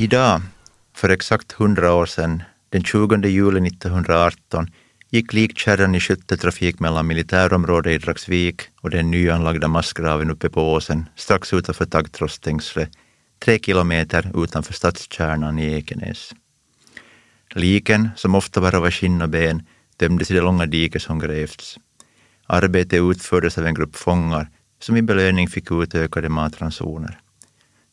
Idag, för exakt hundra år sedan, den 20 juli 1918, gick likkärran i skytteltrafik mellan militärområdet i Dragsvik och den nyanlagda massgraven uppe på åsen strax utanför taggtrådsstängslet, tre kilometer utanför stadskärnan i Ekenäs. Liken, som ofta bara var skinn och ben, dömdes i det långa diket som grävts. Arbetet utfördes av en grupp fångar som i belöning fick utökade matransoner.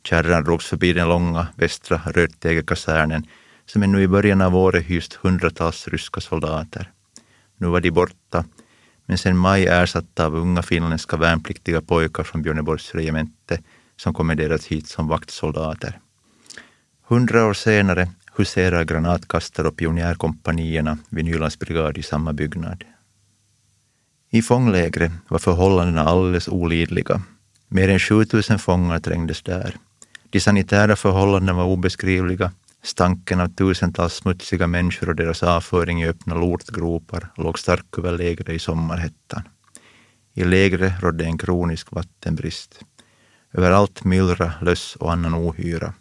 Kärran drogs förbi den långa västra rödtegelkasernen som ännu i början av året hyst hundratals ryska soldater. Nu var de borta, men sedan maj ersatta av unga finländska värnpliktiga pojkar från Björneborgs regemente som kommenderats hit som vaktsoldater. Hundra år senare huserar granatkastare och pionjärkompanierna vid Nylands brigad i samma byggnad. I fånglägret var förhållandena alldeles olidliga. Mer än 7000 fångar trängdes där. De sanitära förhållandena var obeskrivliga. Stanken av tusentals smutsiga människor och deras avföring i öppna lortgropar låg stark över lägret i sommarhettan. I lägret rådde en kronisk vattenbrist. Överallt myllra, löss och annan ohyra.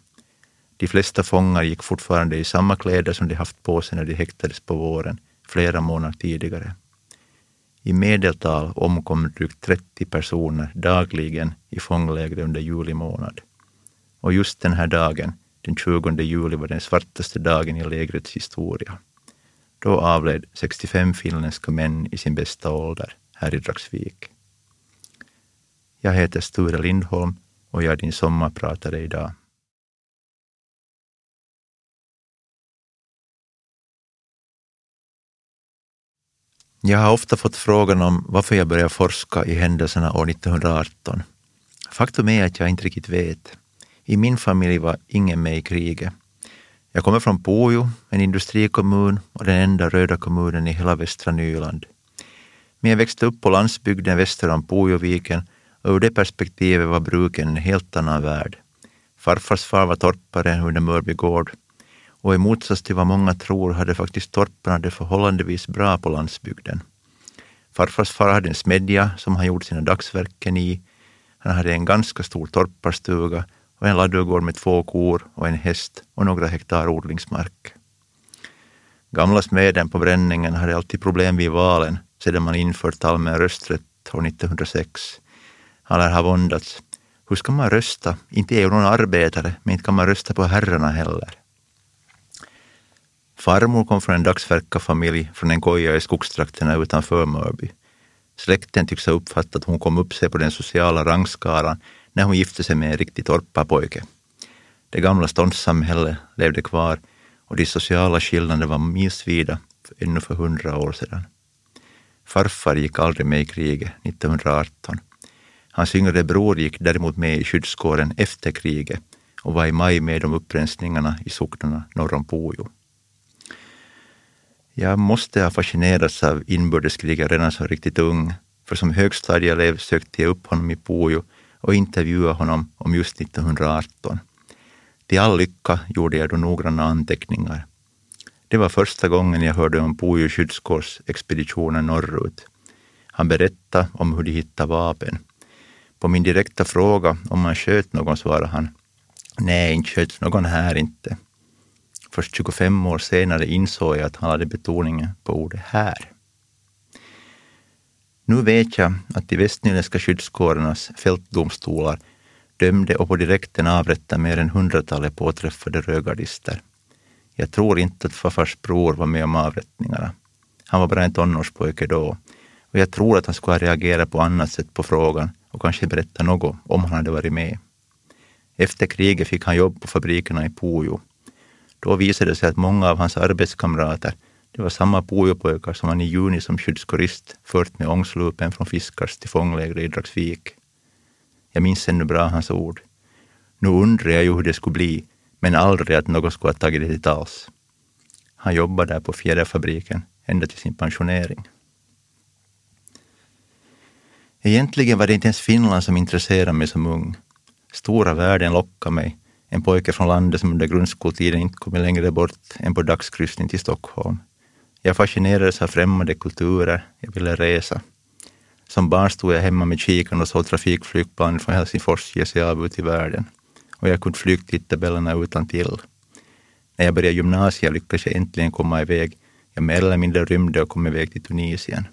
De flesta fångar gick fortfarande i samma kläder som de haft på sig när de häktades på våren, flera månader tidigare. I medeltal omkom drygt 30 personer dagligen i fånglägret under juli månad. Och just den här dagen, den 20 juli, var den svartaste dagen i lägrets historia. Då avled 65 finländska män i sin bästa ålder här i Dragsvik. Jag heter Sture Lindholm och jag är din sommarpratare idag. Jag har ofta fått frågan om varför jag började forska i händelserna år 1918. Faktum är att jag inte riktigt vet. I min familj var ingen med i kriget. Jag kommer från Pujo, en industrikommun och den enda röda kommunen i hela västra Nyland. Men jag växte upp på landsbygden väster om Pujoviken och ur det perspektivet var bruken en helt annan värld. Farfars far var torpare under Mörby gård och i motsats till vad många tror hade faktiskt torparna det förhållandevis bra på landsbygden. Farfars far hade en smedja som han gjorde sina dagsverken i. Han hade en ganska stor torparstuga och en ladugård med två kor och en häst och några hektar odlingsmark. Gamla smeden på bränningen hade alltid problem vid valen sedan man infört allmän rösträtt år 1906. Han lär ha våndats. Hur ska man rösta? Inte är ju någon arbetare, men inte kan man rösta på herrarna heller. Farmor kom från en dagsverkarfamilj från en koja i skogstrakterna utanför Mörby. Släkten tycks ha uppfattat att hon kom upp sig på den sociala rangskalan när hon gifte sig med en riktig torparpojke. Det gamla ståndssamhället levde kvar och de sociala skillnaderna var milsvida ännu för hundra år sedan. Farfar gick aldrig med i kriget 1918. Hans yngre bror gick däremot med i skyddskåren efter kriget och var i maj med om upprensningarna i socknarna norr om Pujo. Jag måste ha fascinerats av inbördeskriget redan som riktigt ung, för som högstadieelev sökte jag upp honom i Pujo och intervjuade honom om just 1918. Till all lycka gjorde jag då noggranna anteckningar. Det var första gången jag hörde om Pujo skyddskårsexpeditionen norrut. Han berättade om hur de hittade vapen. På min direkta fråga om man sköt någon svarade han, nej, inte sköts någon här inte. Först 25 år senare insåg jag att han hade betoningen på ordet här. Nu vet jag att de västnyländska skyddskårernas fältdomstolar dömde och på direkten avrättade mer än hundratalet påträffade rödgardister. Jag tror inte att farfars bror var med om avrättningarna. Han var bara en tonårspojke då och jag tror att han skulle ha reagerat på annat sätt på frågan och kanske berättat något om han hade varit med. Efter kriget fick han jobb på fabrikerna i Pujo då visade det sig att många av hans arbetskamrater det var samma pojopojkar som han i juni som skyddskorist fört med ångslupen från Fiskars till fånglägret i Dragsvik. Jag minns ännu bra hans ord. Nu undrar jag ju hur det skulle bli, men aldrig att någon skulle ha tagit det till tals. Han jobbade där på fjäderfabriken ända till sin pensionering. Egentligen var det inte ens Finland som intresserade mig som ung. Stora världen lockade mig en pojke från landet som under grundskoltiden inte kommit längre bort än på dagskryssning till Stockholm. Jag fascinerades av främmande kulturer, jag ville resa. Som barn stod jag hemma med kikaren och såg trafikflygplan från Helsingfors ge sig av ut i världen. Och jag kunde flygtidtabellerna utan till. När jag började gymnasiet lyckades jag äntligen komma iväg. Jag mer eller mindre rymde och kom iväg till Tunisien.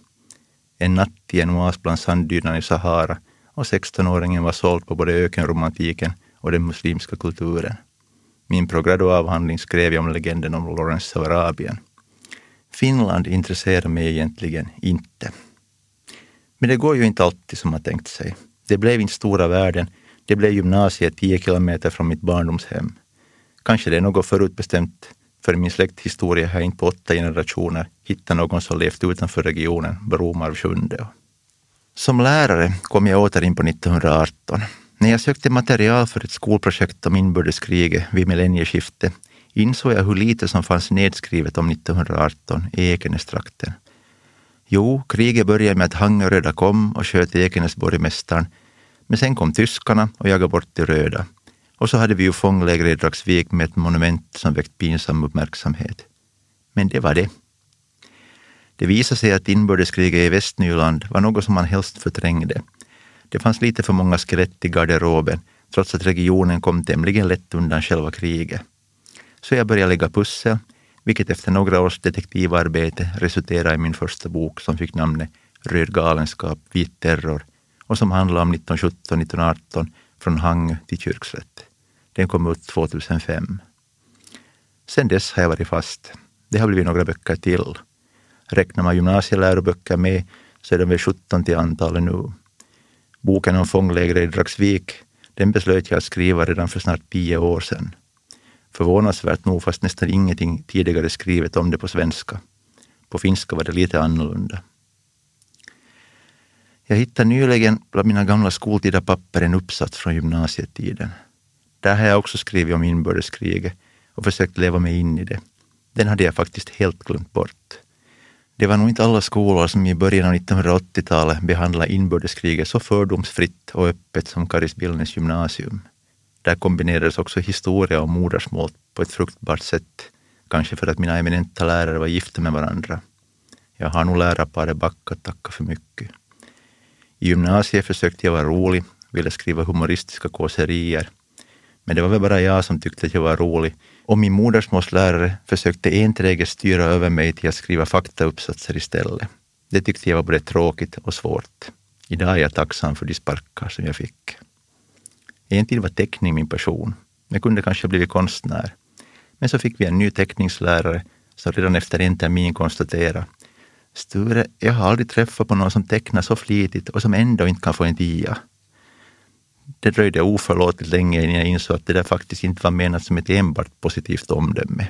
En natt i en oas bland sanddynerna i Sahara och 16-åringen var såld på både ökenromantiken och den muslimska kulturen. Min progradoavhandling skrev jag om legenden om Lawrence av Arabien. Finland intresserar mig egentligen inte. Men det går ju inte alltid som man tänkt sig. Det blev inte stora världen. Det blev gymnasiet tio kilometer från mitt barndomshem. Kanske det är något förutbestämt, för i min släkthistoria har jag inte på åtta generationer hittat någon som levt utanför regionen Bromarv sjunde. Som lärare kom jag åter in på 1918. När jag sökte material för ett skolprojekt om inbördeskriget vid millennieskiftet insåg jag hur lite som fanns nedskrivet om 1918 i Ekenästrakten. Jo, kriget började med att Hangeröda kom och sköt Ekenäsborgmästaren, men sen kom tyskarna och jagade bort de röda. Och så hade vi ju fångläger i Dragsvik med ett monument som väckt pinsam uppmärksamhet. Men det var det. Det visade sig att inbördeskriget i Västnyland var något som man helst förträngde. Det fanns lite för många skelett i garderoben, trots att regionen kom tämligen lätt undan själva kriget. Så jag började lägga pussel, vilket efter några års detektivarbete resulterade i min första bok som fick namnet Röd galenskap, vit terror och som handlar om 1917-1918 från Hangö till Kyrkslätt. Den kom ut 2005. Sen dess har jag varit fast. Det har blivit några böcker till. Räknar man gymnasieläroböcker med så är de väl 17 till antalet nu. Boken om fånglägret i Dragsvik, den beslöt jag att skriva redan för snart tio år sedan. Förvånansvärt nog fast nästan ingenting tidigare skrivet om det på svenska. På finska var det lite annorlunda. Jag hittade nyligen bland mina gamla skoltida papper en uppsats från gymnasietiden. Där har jag också skrivit om inbördeskriget och försökt leva mig in i det. Den hade jag faktiskt helt glömt bort. Det var nog inte alla skolor som i början av 1980-talet behandlade inbördeskriget så fördomsfritt och öppet som Karis Billnäs gymnasium. Där kombinerades också historia och modersmål på ett fruktbart sätt, kanske för att mina eminenta lärare var gifta med varandra. Jag har nog lärarparet backat tacka för mycket. I gymnasiet försökte jag vara rolig, ville skriva humoristiska kåserier. Men det var väl bara jag som tyckte att jag var rolig och min modersmålslärare försökte enträget styra över mig till att skriva faktauppsatser istället. Det tyckte jag var både tråkigt och svårt. Idag är jag tacksam för de sparkar som jag fick. En tid var teckning min passion. Jag kunde kanske blivit konstnär. Men så fick vi en ny teckningslärare som redan efter en termin konstaterade Sture, jag har aldrig träffat på någon som tecknar så flitigt och som ändå inte kan få en tia. Det dröjde oförlåtligt länge innan jag insåg att det där faktiskt inte var menat som ett enbart positivt omdöme.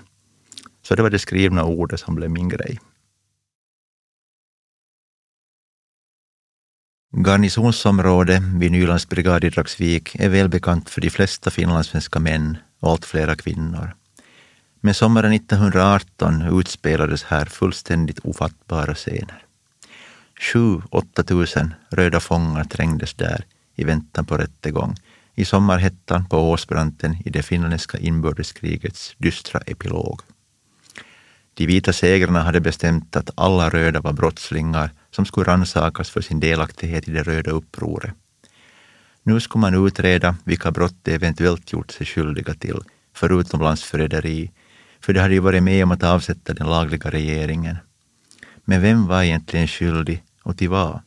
Så det var det skrivna ordet som blev min grej. Garnisonsområdet vid Nylands brigad i Dragsvik är välbekant för de flesta finlandssvenska män och allt flera kvinnor. Men sommaren 1918 utspelades här fullständigt ofattbara scener. Sju, åtta tusen röda fångar trängdes där i väntan på rättegång i sommarhettan på åsbranten i det finländska inbördeskrigets dystra epilog. De vita segrarna hade bestämt att alla röda var brottslingar som skulle rannsakas för sin delaktighet i det röda upproret. Nu skulle man utreda vilka brott de eventuellt gjort sig skyldiga till, förutom landsförräderi, för de hade ju varit med om att avsätta den lagliga regeringen. Men vem var egentligen skyldig och till vad?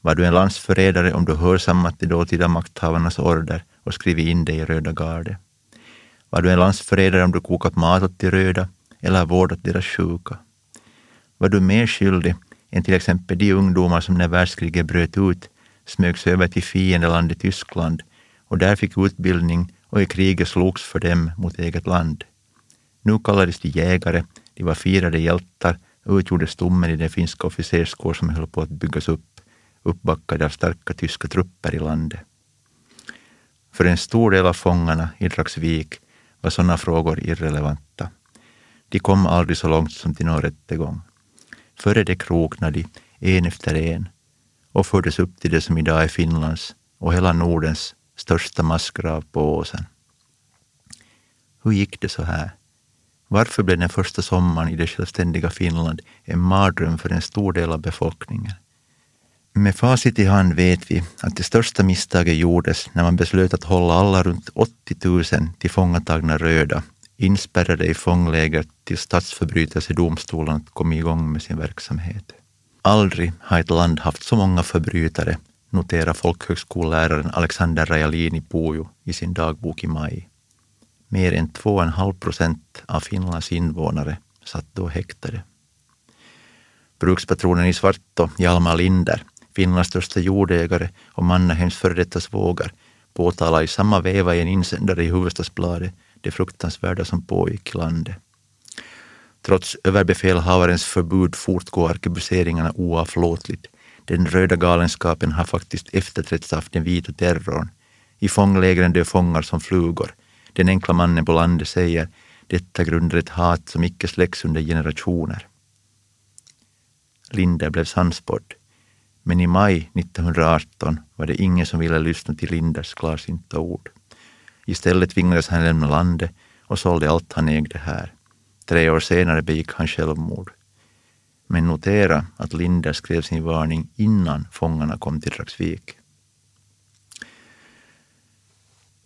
Var du en landsförrädare om du hörsammat de dåtida makthavarnas order och skrivit in dig i Röda gardet? Var du en landsförrädare om du kokat mat åt de röda eller vårdat deras sjuka? Var du mer skyldig än till exempel de ungdomar som när världskriget bröt ut smögs över till fiendelandet Tyskland och där fick utbildning och i kriget slogs för dem mot eget land? Nu kallades de jägare, de var firade hjältar och utgjorde stommen i den finska officerskår som höll på att byggas upp, uppbackade av starka tyska trupper i landet. För en stor del av fångarna i Dragsvik var sådana frågor irrelevanta. De kom aldrig så långt som till någon rättegång. Före det kroknade de, en efter en, och fördes upp till det som idag är Finlands och hela Nordens största massgrav på åsen. Hur gick det så här? Varför blev den första sommaren i det självständiga Finland en mardröm för en stor del av befolkningen? Med facit i hand vet vi att det största misstaget gjordes när man beslöt att hålla alla runt 80 000 tillfångatagna röda inspärrade i fångläger till statsförbrytelsedomstolen kom igång med sin verksamhet. Aldrig har ett land haft så många förbrytare, noterar folkhögskolläraren Alexander Rajalini Pujo i sin dagbok i maj. Mer än 2,5 procent av Finlands invånare satt då häktade. Brukspatronen i Svartå, Hjalmar Linder, Finlands största jordägare och Mannerheims före detta svåger, påtalade i samma veva i en insändare i Hufvudstadsbladet det fruktansvärda som pågick i landet. Trots överbefälhavarens förbud fortgår arkebuseringarna oavlåtligt. Den röda galenskapen har faktiskt efterträtts av den vita terrorn. I fånglägren dör fångar som flugor. Den enkla mannen på landet säger detta grundar ett hat som icke släcks under generationer. Linder blev sannspådd. Men i maj 1918 var det ingen som ville lyssna till Linders klarsynta ord. Istället tvingades han lämna landet och sålde allt han ägde här. Tre år senare begick han självmord. Men notera att Linder skrev sin varning innan fångarna kom till Dragsvik.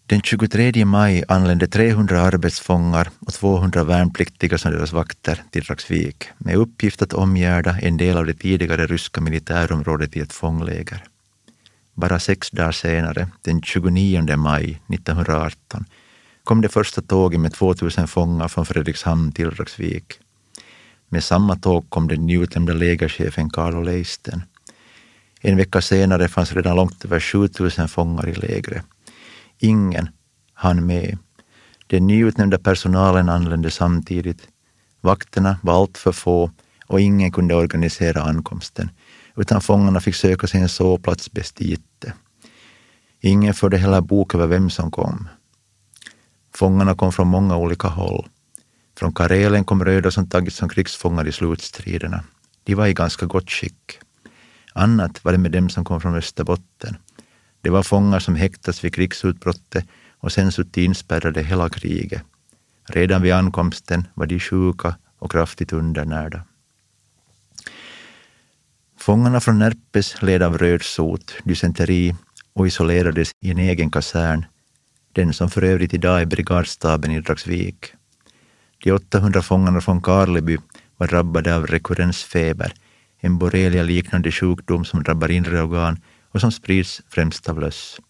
Den 23 maj anlände 300 arbetsfångar och 200 värnpliktiga som deras vakter till Dragsvik med uppgift att omgärda en del av det tidigare ryska militärområdet i ett fångläger. Bara sex dagar senare, den 29 maj 1918, kom det första tåget med 2000 fångar från Fredrikshamn till Dragsvik. Med samma tåg kom den nyutnämnda lägerchefen Carlo Leisten. En vecka senare fanns redan långt över 7000 fångar i lägret. Ingen hann med. Den nyutnämnda personalen anlände samtidigt. Vakterna var alltför få och ingen kunde organisera ankomsten, utan fångarna fick söka sig en sovplats bäst gitte. Ingen förde heller bok över vem som kom. Fångarna kom från många olika håll. Från Karelen kom röda som tagits som krigsfångar i slutstriderna. De var i ganska gott skick. Annat var det med dem som kom från Österbotten. Det var fångar som häktats vid krigsutbrottet och sen suttit inspärrade hela kriget. Redan vid ankomsten var de sjuka och kraftigt undernärda. Fångarna från Närpes led av rödsot, dysenteri och isolerades i en egen kasern den som för övrigt idag är brigadstaben i Dragsvik. De 800 fångarna från Karleby var drabbade av rekurrensfeber, en borrelia-liknande sjukdom som drabbar inre organ och som sprids främst av löss.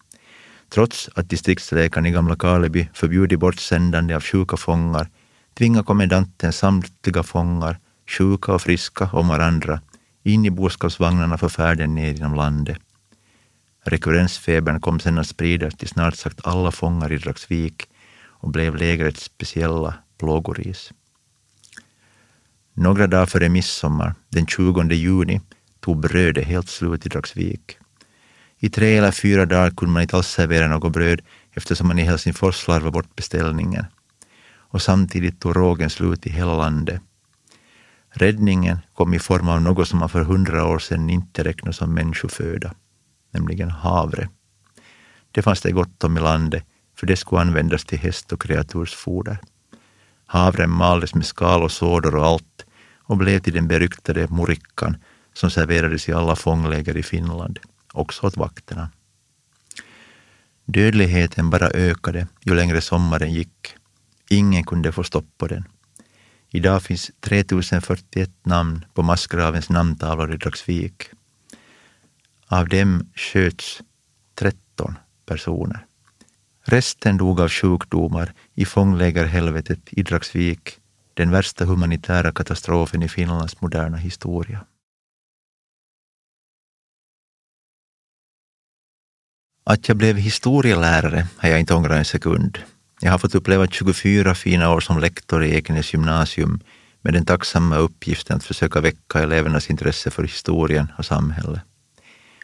Trots att distriktsläkaren i Gamla Karleby förbjudit bortsändande av sjuka fångar tvingar kommendanten samtliga fångar, sjuka och friska om varandra, in i boskapsvagnarna för färden ner genom landet. Rekurrensfebern kom sedan att spridas till snart sagt alla fångar i Dragsvik och blev lägrets speciella plågoris. Några dagar före midsommar, den 20 juni, tog brödet helt slut i Dragsvik. I tre eller fyra dagar kunde man inte alls servera något bröd eftersom man i Helsingfors slarvade bort beställningen. Och samtidigt tog rågen slut i hela landet. Räddningen kom i form av något som man för hundra år sedan inte räknade som människoföda nämligen havre. Det fanns det gott om i landet, för det skulle användas till häst och kreatursfoder. Havren maldes med skal och sådor och allt och blev till den beryktade murikkan som serverades i alla fångläger i Finland, också åt vakterna. Dödligheten bara ökade ju längre sommaren gick. Ingen kunde få stopp på den. Idag finns 3041 namn på massgravens namntavlor i Dragsvik. Av dem sköts 13 personer. Resten dog av sjukdomar i fånglägerhelvetet i Dragsvik, den värsta humanitära katastrofen i Finlands moderna historia. Att jag blev historielärare har jag inte ångrat en sekund. Jag har fått uppleva 24 fina år som lektor i Ekenäs gymnasium med den tacksamma uppgiften att försöka väcka elevernas intresse för historien och samhället.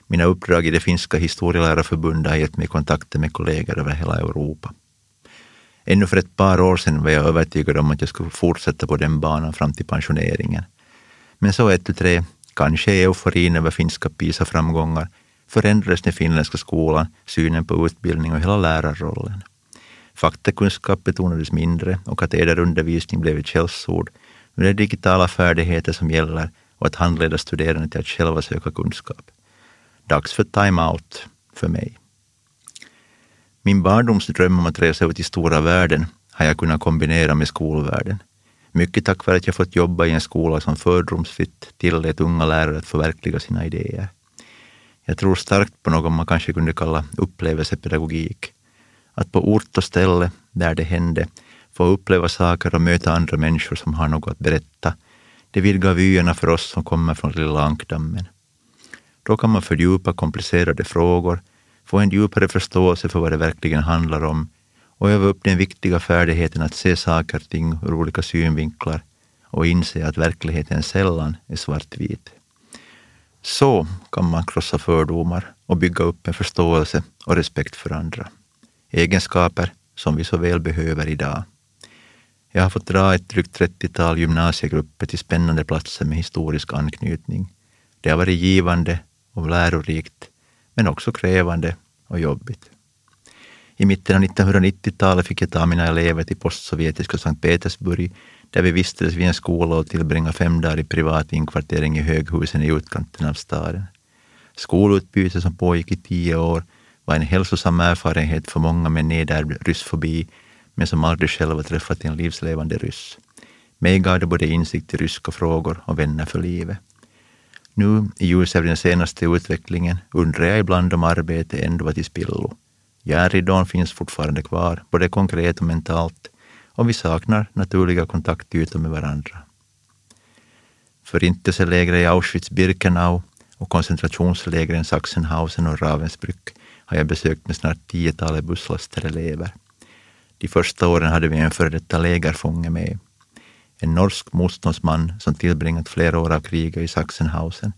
Mina uppdrag i det finska historielärarförbundet har gett mig kontakter med kollegor över hela Europa. Ännu för ett par år sedan var jag övertygad om att jag skulle fortsätta på den banan fram till pensioneringen. Men så ett, tu, tre, kanske euforin över finska PISA-framgångar förändrades den finländska skolan, synen på utbildning och hela lärarrollen. Faktakunskap betonades mindre och katederundervisning blev ett källsord. Nu är det digitala färdigheter som gäller och att handleda studerande till att själva söka kunskap dags för time-out för mig. Min barndomsdröm om att resa ut i stora världen har jag kunnat kombinera med skolvärlden. Mycket tack vare att jag fått jobba i en skola som fördomsfritt tillät unga lärare att förverkliga sina idéer. Jag tror starkt på något man kanske kunde kalla upplevelsepedagogik. Att på ort och ställe, där det hände, få uppleva saker och möta andra människor som har något att berätta. Det vidgar vyerna för oss som kommer från lilla ankdammen. Då kan man fördjupa komplicerade frågor, få en djupare förståelse för vad det verkligen handlar om och öva upp den viktiga färdigheten att se saker och ting ur olika synvinklar och inse att verkligheten sällan är svartvit. Så kan man krossa fördomar och bygga upp en förståelse och respekt för andra. Egenskaper som vi så väl behöver idag. Jag har fått dra ett drygt 30-tal gymnasiegrupper till spännande platser med historisk anknytning. Det har varit givande och lärorikt, men också krävande och jobbigt. I mitten av 1990-talet fick jag ta mina elever till postsovjetiska Sankt Petersburg, där vi vistades vid en skola och tillbringade fem dagar i privat inkvartering i höghusen i utkanten av staden. Skolutbyte som pågick i tio år var en hälsosam erfarenhet för många med nedärvd ryssfobi, men som aldrig själva träffat en livslevande ryss. Mig gav det både insikt i ryska frågor och vänner för livet. Nu, i ljuset av den senaste utvecklingen, undrar jag ibland om arbetet ändå var till spillo. Järnridån finns fortfarande kvar, både konkret och mentalt, och vi saknar naturliga kontaktytor med varandra. Förintelselägret i Auschwitz-Birkenau och koncentrationslägren Sachsenhausen och Ravensbrück har jag besökt med snart tiotalet busslaster elever. De första åren hade vi en före detta lägerfånge med. En norsk motståndsman som tillbringat flera år av kriget i Sachsenhausen.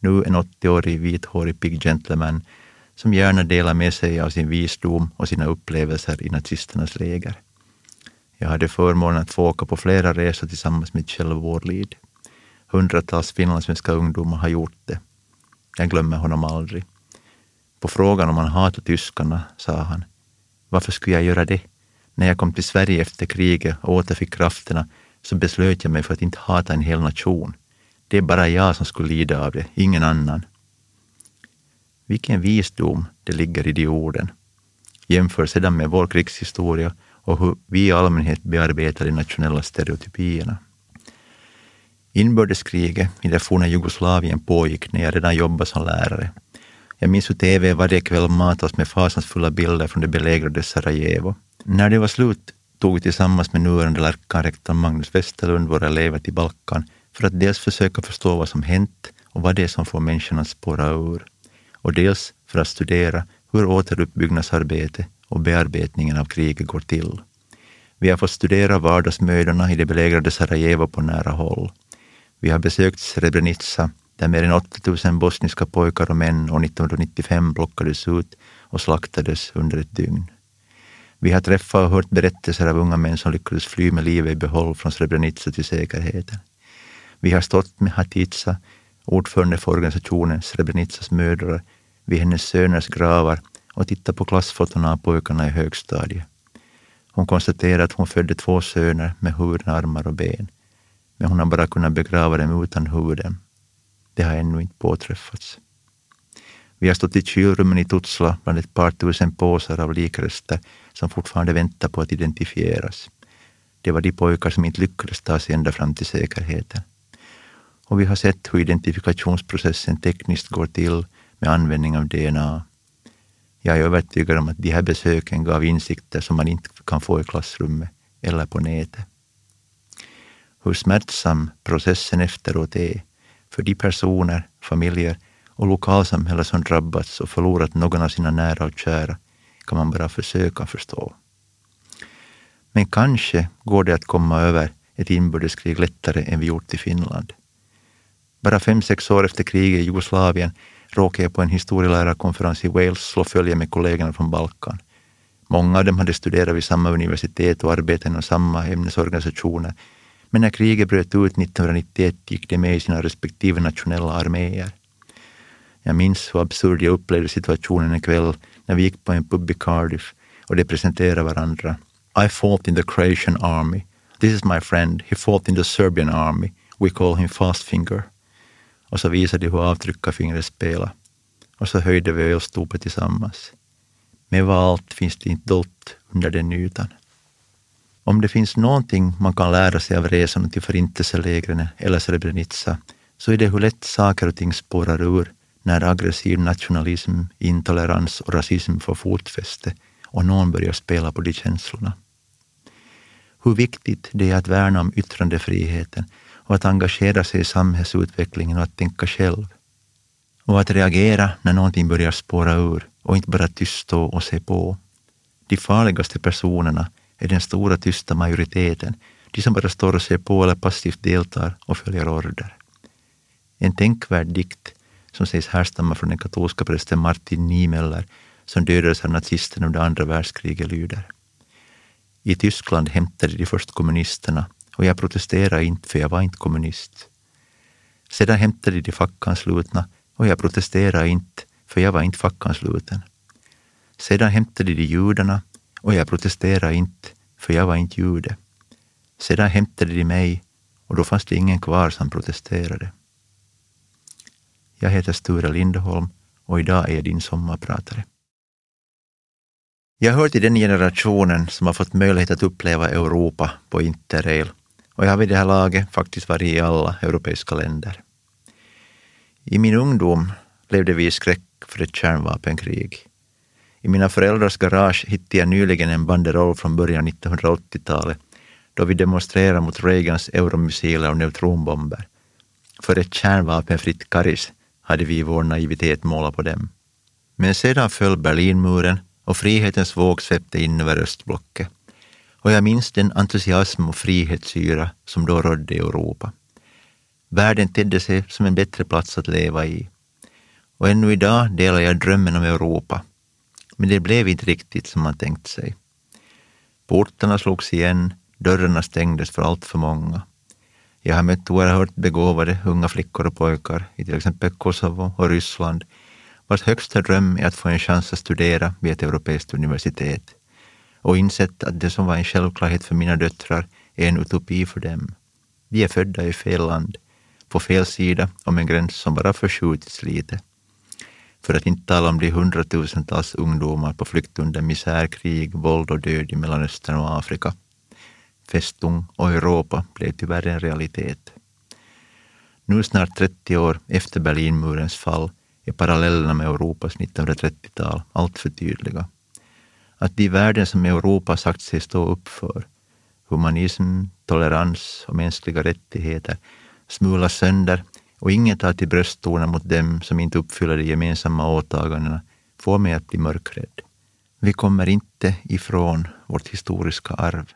Nu en 80-årig vithårig pigg gentleman som gärna delar med sig av sin visdom och sina upplevelser i nazisternas läger. Jag hade förmånen att få åka på flera resor tillsammans med Kjell Wårlid. Hundratals finlandssvenska ungdomar har gjort det. Jag glömmer honom aldrig. På frågan om han hatade tyskarna sa han, varför skulle jag göra det? När jag kom till Sverige efter kriget och återfick krafterna så beslöt jag mig för att inte hata en hel nation. Det är bara jag som skulle lida av det, ingen annan. Vilken visdom det ligger i de orden. Jämför sedan med vår krigshistoria och hur vi i allmänhet bearbetar de nationella stereotypierna. Inbördeskriget i det forna Jugoslavien pågick när jag redan jobbade som lärare. Jag minns hur TV varje kväll matade oss med fasansfulla bilder från det belägrade Sarajevo. När det var slut tog vi tillsammans med nuvarande lärkanrektorn Magnus Westerlund våra elever till Balkan för att dels försöka förstå vad som hänt och vad det är som får människorna att spåra ur och dels för att studera hur återuppbyggnadsarbete och bearbetningen av kriget går till. Vi har fått studera vardagsmödorna i det belägrade Sarajevo på nära håll. Vi har besökt Srebrenica, där mer än 8000 bosniska pojkar och män år 1995 plockades ut och slaktades under ett dygn. Vi har träffat och hört berättelser av unga män som lyckades fly med livet i behåll från Srebrenica till säkerheten. Vi har stått med Hatica, ordförande för organisationen Srebrenicas mödrar, vid hennes söners gravar och tittat på klassfotona av pojkarna i högstadiet. Hon konstaterar att hon födde två söner med huvuden, armar och ben, men hon har bara kunnat begrava dem utan huvuden. Det har ännu inte påträffats. Vi har stått i kylrummen i Tutsla bland ett par tusen påsar av likrester som fortfarande väntar på att identifieras. Det var de pojkar som inte lyckades ta sig ända fram till säkerheten. Och vi har sett hur identifikationsprocessen tekniskt går till med användning av DNA. Jag är övertygad om att de här besöken gav insikter som man inte kan få i klassrummet eller på nätet. Hur smärtsam processen efteråt är för de personer, familjer och lokalsamhällen som drabbats och förlorat någon av sina nära och kära kan man bara försöka förstå. Men kanske går det att komma över ett inbördeskrig lättare än vi gjort i Finland. Bara fem, sex år efter kriget i Jugoslavien råkade jag på en historielärarkonferens i Wales slå följe med kollegorna från Balkan. Många av dem hade studerat vid samma universitet och arbetat inom samma ämnesorganisationer. Men när kriget bröt ut 1991 gick de med i sina respektive nationella arméer. Jag minns hur absurd jag upplevde situationen en kväll när vi gick på en pub i Cardiff och de presenterade varandra. I fought in the Croatian army. This is my friend. He fought in the Serbian army. We call him Fastfinger. Och så visade de hur avtryckarfingret spelade. Och så höjde vi ölstopet tillsammans. Men vad allt finns det inte dolt under den ytan. Om det finns någonting man kan lära sig av resorna till förintelselägren eller Srebrenica så är det hur lätt saker och ting spårar ur när aggressiv nationalism, intolerans och rasism får fotfäste och någon börjar spela på de känslorna. Hur viktigt det är att värna om yttrandefriheten och att engagera sig i samhällsutvecklingen och att tänka själv. Och att reagera när någonting börjar spåra ur och inte bara tyst stå och se på. De farligaste personerna är den stora tysta majoriteten, de som bara står och ser på eller passivt deltar och följer order. En tänkvärd dikt som sägs härstamma från den katolska prästen Martin Niemöller som dödades av nazisterna under andra världskriget lyder. I Tyskland hämtade de först kommunisterna och jag protesterade inte för jag var inte kommunist. Sedan hämtade de fackanslutna och jag protesterade inte för jag var inte fackansluten. Sedan hämtade de judarna och jag protesterade inte för jag var inte jude. Sedan hämtade de mig och då fanns det ingen kvar som protesterade. Jag heter Sture Lindholm och idag är jag din sommarpratare. Jag hör till den generationen som har fått möjlighet att uppleva Europa på interrail och jag har vid det här laget faktiskt varit i alla europeiska länder. I min ungdom levde vi i skräck för ett kärnvapenkrig. I mina föräldrars garage hittade jag nyligen en banderoll från början 1980-talet då vi demonstrerade mot Reagans euromissiler och neutronbomber. För ett kärnvapenfritt Karis hade vi i vår naivitet målat på dem. Men sedan föll Berlinmuren och frihetens våg svepte in över östblocket. Och jag minns den entusiasm och frihetsyra som då rådde i Europa. Världen tedde sig som en bättre plats att leva i. Och ännu idag delar jag drömmen om Europa. Men det blev inte riktigt som man tänkt sig. Portarna slogs igen, dörrarna stängdes för allt för många. Jag har mött oerhört begåvade unga flickor och pojkar i till exempel Kosovo och Ryssland vars högsta dröm är att få en chans att studera vid ett europeiskt universitet och insett att det som var en självklarhet för mina döttrar är en utopi för dem. Vi är födda i fel land, på fel sida om en gräns som bara förskjutits lite. För att inte tala om de hundratusentals ungdomar på flykt under misär, krig, våld och död i Mellanöstern och Afrika. Festung och Europa blev tyvärr en realitet. Nu snart 30 år efter Berlinmurens fall är parallellerna med Europas 1930-tal alltför tydliga. Att de värden som Europa sagt sig stå upp för, humanism, tolerans och mänskliga rättigheter, smulas sönder och ingen tar till brösttoner mot dem som inte uppfyller de gemensamma åtagandena får mig att bli mörkrädd. Vi kommer inte ifrån vårt historiska arv.